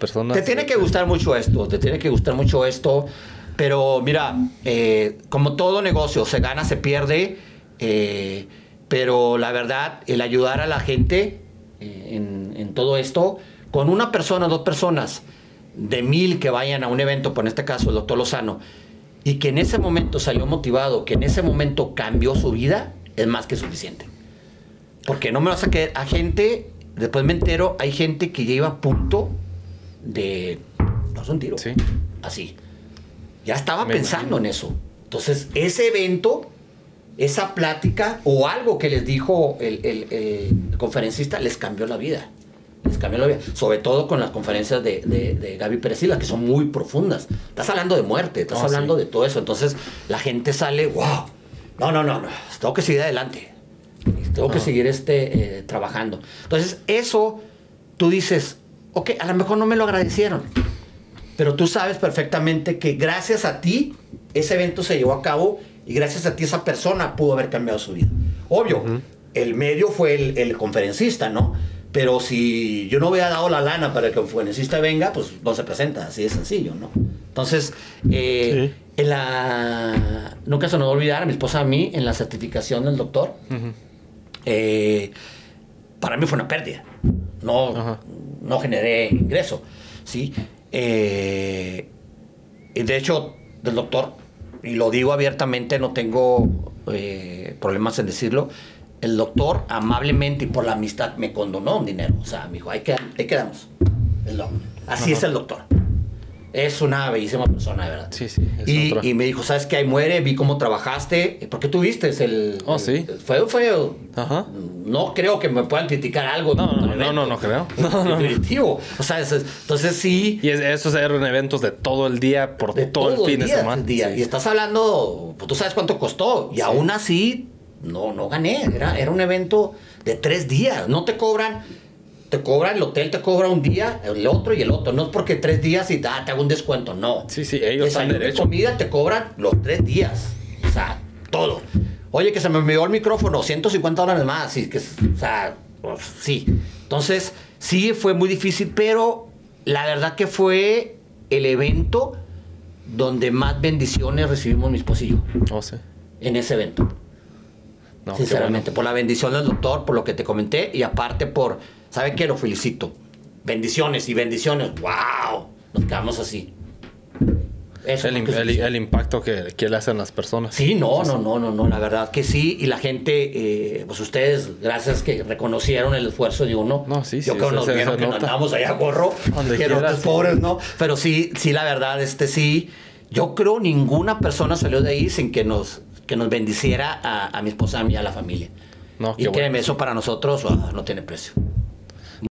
personas. Te tiene que gustar mucho esto, te tiene que gustar mucho esto. Pero mira, eh, como todo negocio, se gana, se pierde. eh, pero la verdad, el ayudar a la gente eh, en, en todo esto, con una persona, dos personas, de mil que vayan a un evento, por en este caso el doctor Lozano, y que en ese momento salió motivado, que en ese momento cambió su vida, es más que suficiente. Porque no me vas a quedar a gente, después me entero, hay gente que lleva punto de darse un tiro. Sí. Así. Ya estaba Me pensando imagino. en eso. Entonces, ese evento, esa plática o algo que les dijo el, el- el conferencista les cambió la vida. Les cambió la vida. Sobre todo con las conferencias de, de, de Gaby Pérez Silva, que son muy profundas. Estás hablando de muerte, estás No, hablando sí. de todo eso. Entonces, la gente sale, wow. No, no, no, no. Tengo que seguir adelante. Tengo que Ajá. seguir este, eh, trabajando. Entonces, eso, tú dices, ok, a lo mejor no me lo agradecieron. Pero tú sabes perfectamente que gracias a ti ese evento se llevó a cabo y gracias a ti esa persona pudo haber cambiado su vida. Obvio, el medio fue el, el conferencista, ¿no? Pero si yo no hubiera dado la lana para que el conferencista venga, pues no se presenta, así de sencillo, ¿no? Entonces, eh, en la... Nunca se nos va a olvidar a mi esposa a mí en la certificación del doctor. Eh, para mí fue una pérdida. No, Ajá. no generé ingreso. ¿sí? Eh, y de hecho, del doctor, y lo digo abiertamente, no tengo eh, problemas en decirlo, el doctor amablemente y por la amistad me condonó un dinero. O sea, me dijo, ahí, ahí quedamos. Así es el doctor. Es una bellísima persona, de verdad. Sí, sí, es y, y me dijo, ¿sabes qué? Ahí muere, vi cómo trabajaste. ¿Por qué tú viste el... Oh, el- sí. Fue, fue... Ajá. No creo que me puedan criticar algo. No, no, no, no, no creo. No, no, no. Definitivo. O sea, es- es- entonces sí... Y es- esos eran eventos de todo el día, por de todo, el fin de día, semana. día. Sí. Y estás hablando, pues tú sabes cuánto costó. Y Sí. aún así, no, no gané. Era, era un evento de tres días. No te cobran, te cobra el hotel, te cobra un día, el otro y el otro. No es porque tres días y ah, te hago un descuento. No. Sí, sí, ellos están Desayuno y derecho. comida te cobran los tres días. O sea, todo. Oye, que se me olvidó el micrófono, 150 dólares más. Y que, o sea, pues, sí. Entonces, sí fue muy difícil, pero la verdad que fue el evento donde más bendiciones recibimos mi esposo y yo. Oh, sí. En ese evento. No, sinceramente, por la bendición del doctor, por lo que te comenté, y aparte por, ¿sabe qué? Lo felicito. Bendiciones y bendiciones. ¡Wow! Nos quedamos así. Eso El, el- el impacto que, que le hacen las personas. Sí, no, no, no, no, no, la verdad que sí. Y la gente, eh, pues ustedes, gracias que reconocieron el esfuerzo de uno. No, sí, Yo sí, creo que nos vieron que nos andamos allá a gorro. Donde que quiera, sí. pobres, ¿no? Pero sí, sí, la verdad, este sí. Yo creo ninguna persona salió de ahí sin que nos, que nos bendiciera a, a mi esposa, a mí, a la familia. No, y créeme, bueno. eso para nosotros ah, no tiene precio.